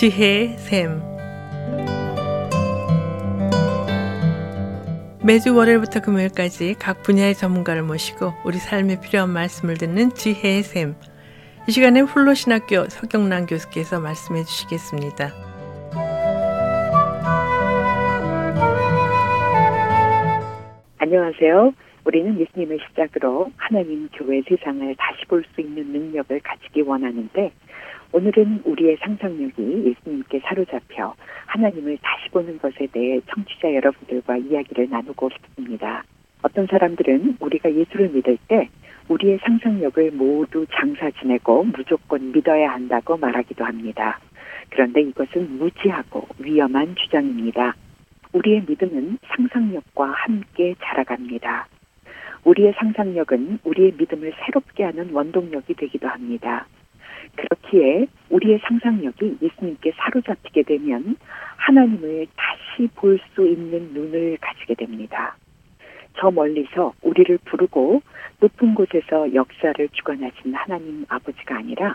지혜의 샘 매주 월요일부터 금요일까지 각 분야의 전문가를 모시고 우리 삶에 필요한 말씀을 듣는 지혜의 샘. 이 시간에 훌로신학교 서경란 교수께서 말씀해 주시겠습니다. 안녕하세요. 우리는 예수님을 시작으로 하나님 교회 세상을 다시 볼 수 있는 능력을 가지기 원하는데 오늘은 우리의 상상력이 예수님께 사로잡혀 하나님을 다시 보는 것에 대해 청취자 여러분들과 이야기를 나누고 싶습니다. 어떤 사람들은 우리가 예수를 믿을 때 우리의 상상력을 모두 장사 지내고 무조건 믿어야 한다고 말하기도 합니다. 그런데 이것은 무지하고 위험한 주장입니다. 우리의 믿음은 상상력과 함께 자라갑니다. 우리의 상상력은 우리의 믿음을 새롭게 하는 원동력이 되기도 합니다. 그 렇기에 우리의 상상력이 예수님께 사로잡히게 되면 하나님을 다시 볼 수 있는 눈을 가지게 됩니다. 저 멀리서 우리를 부르고 높은 곳에서 역사를 주관하신 하나님 아버지가 아니라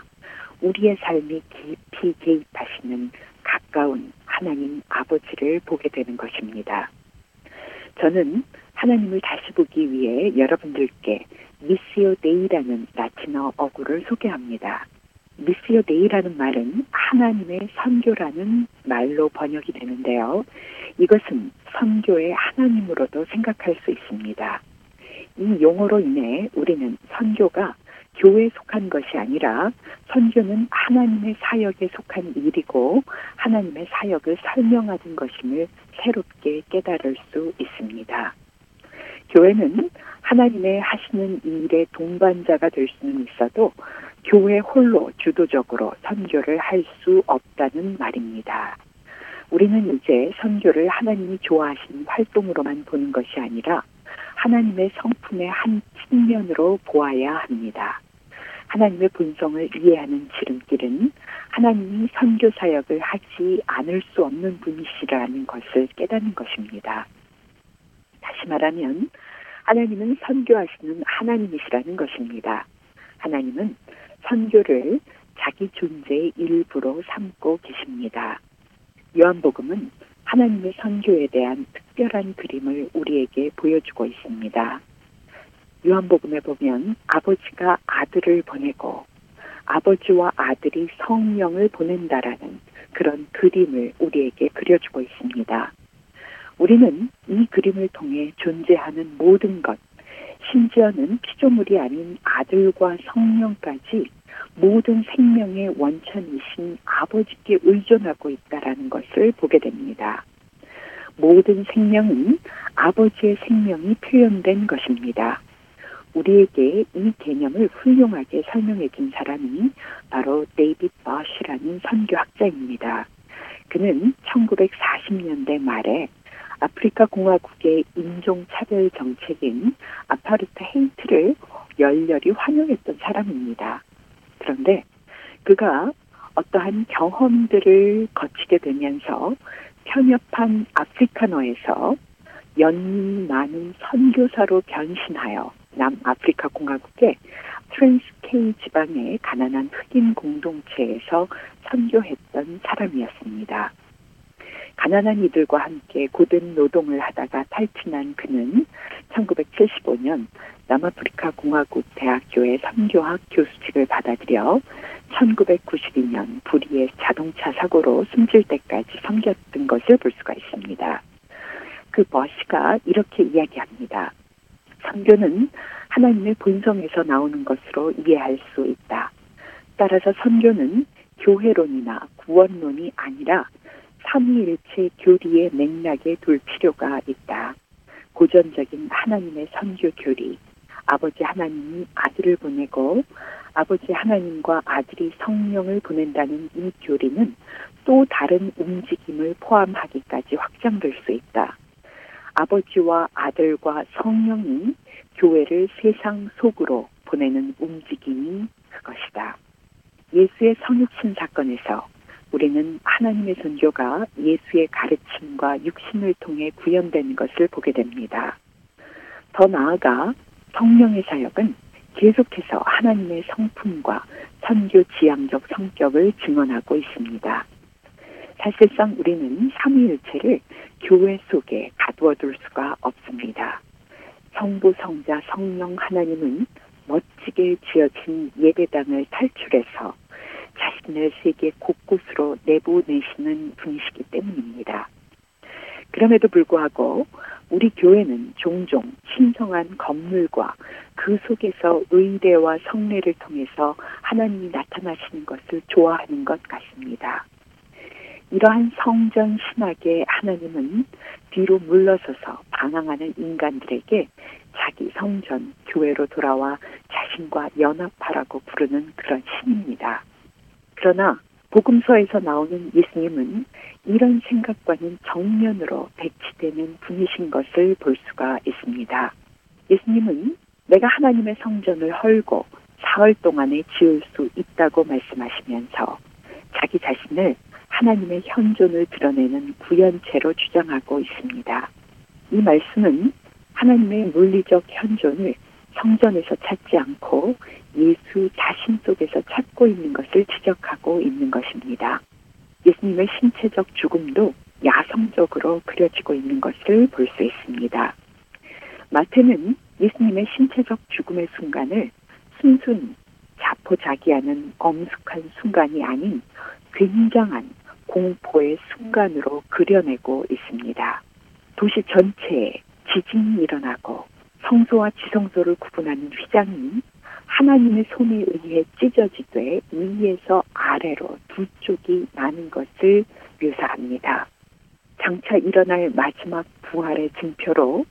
우리의 삶이 깊이 개입하시는 가까운 하나님 아버지를 보게 되는 것입니다. 저는 하나님을 다시 보기 위해 여러분들께 Missio Dei라는 라틴어 어구를 소개합니다. Missio Dei라는 말은 하나님의 선교라는 말로 번역이 되는데요. 이것은 선교의 하나님으로도 생각할 수 있습니다. 이 용어로 인해 우리는 선교가 교회에 속한 것이 아니라 선교는 하나님의 사역에 속한 일이고 하나님의 사역을 설명하는 것임을 새롭게 깨달을 수 있습니다. 교회는 하나님의 하시는 일의 동반자가 될 수는 있어도 교회 홀로 주도적으로 선교를 할 수 없다는 말입니다. 우리는 이제 선교를 하나님이 좋아하시는 활동으로만 보는 것이 아니라 하나님의 성품의 한 측면으로 보아야 합니다. 하나님의 본성을 이해하는 지름길은 하나님이 선교 사역을 하지 않을 수 없는 분이시라는 것을 깨닫는 것입니다. 다시 말하면 하나님은 선교하시는 하나님이시라는 것입니다. 하나님은 선교를 자기 존재의 일부로 삼고 계십니다. 요한복음은 하나님의 선교에 대한 특별한 그림을 우리에게 보여주고 있습니다. 요한복음에 보면 아버지가 아들을 보내고 아버지와 아들이 성령을 보낸다라는 그런 그림을 우리에게 그려주고 있습니다. 우리는 이 그림을 통해 존재하는 모든 것, 심지어는 피조물이 아닌 아들과 성령까지 모든 생명의 원천이신 아버지께 의존하고 있다라는 것을 보게 됩니다. 모든 생명은 아버지의 생명이 표현된 것입니다. 우리에게 이 개념을 훌륭하게 설명해 준 사람이 바로 데이빗 버시라는 선교학자입니다. 그는 1940년대 말에 아프리카 공화국의 인종차별 정책인 아파르트 헤이트를 열렬히 환영했던 사람입니다. 그런데 그가 어떠한 경험들을 거치게 되면서 편협한 아프리카노에서 연민 많은 선교사로 변신하여 남아프리카 공화국의 트랜스케이 지방의 가난한 흑인 공동체에서 선교했던 사람이었습니다. 가난한 이들과 함께 고된 노동을 하다가 탈진한 그는 1975년 남아프리카 공화국 대학교의 선교학 교수직을 받아들여 1992년 불의의 자동차 사고로 숨질 때까지 섬겼던 것을 볼 수가 있습니다. 그 버시가 이렇게 이야기합니다. 선교는 하나님의 본성에서 나오는 것으로 이해할 수 있다. 따라서 선교는 교회론이나 구원론이 아니라 삼위일체 교리의 맥락에 둘 필요가 있다. 고전적인 하나님의 선교 교리, 아버지 하나님이 아들을 보내고 아버지 하나님과 아들이 성령을 보낸다는 이 교리는 또 다른 움직임을 포함하기까지 확장될 수 있다. 아버지와 아들과 성령이 교회를 세상 속으로 보내는 움직임이 그것이다. 예수의 성육신 사건에서 우리는 하나님의 선교가 예수의 가르침과 육신을 통해 구현된 것을 보게 됩니다. 더 나아가 성령의 사역은 계속해서 하나님의 성품과 선교 지향적 성격을 증언하고 있습니다. 사실상 우리는 삼위일체를 교회 속에 가두어둘 수가 없습니다. 성부, 성자, 성령 하나님은 멋지게 지어진 예배당을 탈출해서 자신을 세계 곳곳으로 내보내시는 분이시기 때문입니다. 그럼에도 불구하고 우리 교회는 종종 신성한 건물과 그 속에서 의례와 성례를 통해서 하나님이 나타나시는 것을 좋아하는 것 같습니다. 이러한 성전 신학의 하나님은 뒤로 물러서서 방황하는 인간들에게 자기 성전, 교회로 돌아와 자신과 연합하라고 부르는 그런 신입니다. 그러나 복음서에서 나오는 예수님은 이런 생각과는 정면으로 배치되는 분이신 것을 볼 수가 있습니다. 예수님은 내가 하나님의 성전을 헐고 사흘 동안에 지을 수 있다고 말씀하시면서 자기 자신을 하나님의 현존을 드러내는 구현체로 주장하고 있습니다. 이 말씀은 하나님의 물리적 현존을 성전에서 찾지 않고 예수 자신 속에서 찾고 있는 것을 지적하고 있는 것입니다. 예수님의 신체적 죽음도 야성적으로 그려지고 있는 것을 볼 수 있습니다. 마태는 예수님의 신체적 죽음의 순간을 순순히 자포자기하는 엄숙한 순간이 아닌 굉장한 공포의 순간으로 그려내고 있습니다. 도시 전체에 지진이 일어나고 성소와 지성소를 구분하는 휘장이 하나님의 손에 의해 찢어지되 위에서 아래로 두 쪽이 나는 것을 묘사합니다. 장차 일어날 마지막 부활의 증표로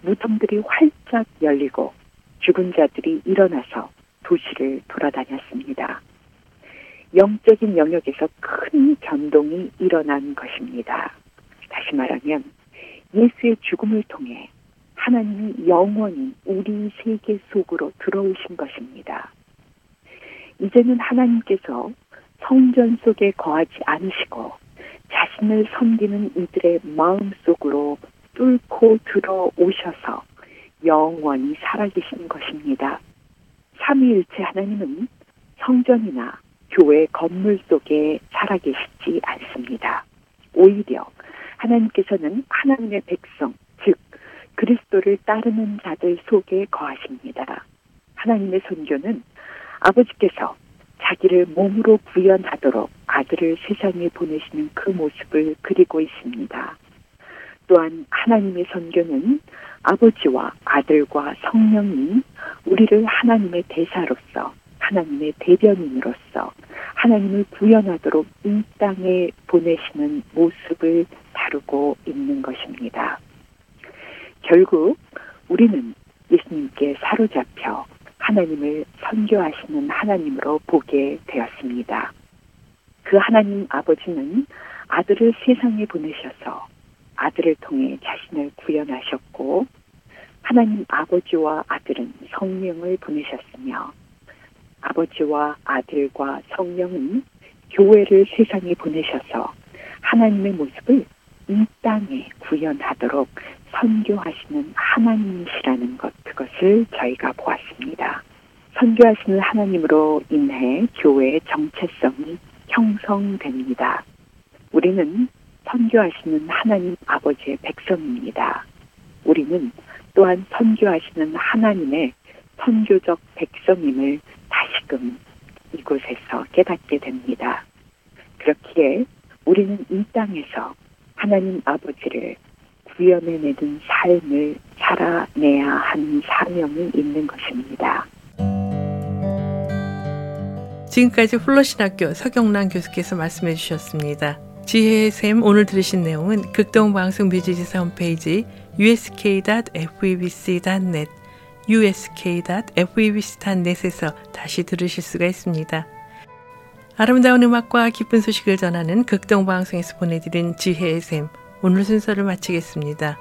무덤들이 활짝 열리고 죽은 자들이 일어나서 도시를 돌아다녔습니다. 영적인 영역에서 큰 변동이 일어난 것입니다. 다시 말하면 예수의 죽음을 통해 하나님이 영원히 우리 세계 속으로 들어오신 것입니다. 이제는 하나님께서 성전 속에 거하지 않으시고 자신을 섬기는 이들의 마음 속으로 뚫고 들어오셔서 영원히 살아계신 것입니다. 삼위일체 하나님은 성전이나 교회 건물 속에 살아계시지 않습니다. 오히려 하나님께서는 하나님의 백성, 즉 그리스도를 따르는 자들 속에 거하십니다. 하나님의 선교는 아버지께서 자기를 몸으로 구현하도록 아들을 세상에 보내시는 그 모습을 그리고 있습니다. 또한 하나님의 선교는 아버지와 아들과 성령이 우리를 하나님의 대사로서 하나님의 대변인으로서 하나님을 구현하도록 이 땅에 보내시는 모습을 다루고 있는 것입니다. 결국 우리는 예수님께 사로잡혀 하나님을 선교하시는 하나님으로 보게 되었습니다. 그 하나님 아버지는 아들을 세상에 보내셔서 아들을 통해 자신을 구현하셨고 하나님 아버지와 아들은 성령을 보내셨으며 아버지와 아들과 성령은 교회를 세상에 보내셔서 하나님의 모습을 이 땅에 구현하도록 선교하시는 하나님이시라는 것 그것을 저희가 보았습니다. 선교하시는 하나님으로 인해 교회의 정체성이 형성됩니다. 우리는 선교하시는 하나님 아버지의 백성입니다. 우리는 또한 선교하시는 하나님의 선교적 백성임을 다시금 이곳에서 깨닫게 됩니다. 그렇기에 우리는 이 땅에서 하나님 아버지를 구현해내는 삶을 살아내야 하는 사명이 있는 것입니다. 지금까지 플러신학교 서경란 교수께서 말씀해 주셨습니다. 지혜의 샘 오늘 들으신 내용은 극동방송 뮤지지사 홈페이지 usk.febc.net usk.febc.net에서 다시 들으실 수가 있습니다. 아름다운 음악과 기쁜 소식을 전하는 극동방송에서 보내드린 지혜의 샘 오늘 순서를 마치겠습니다.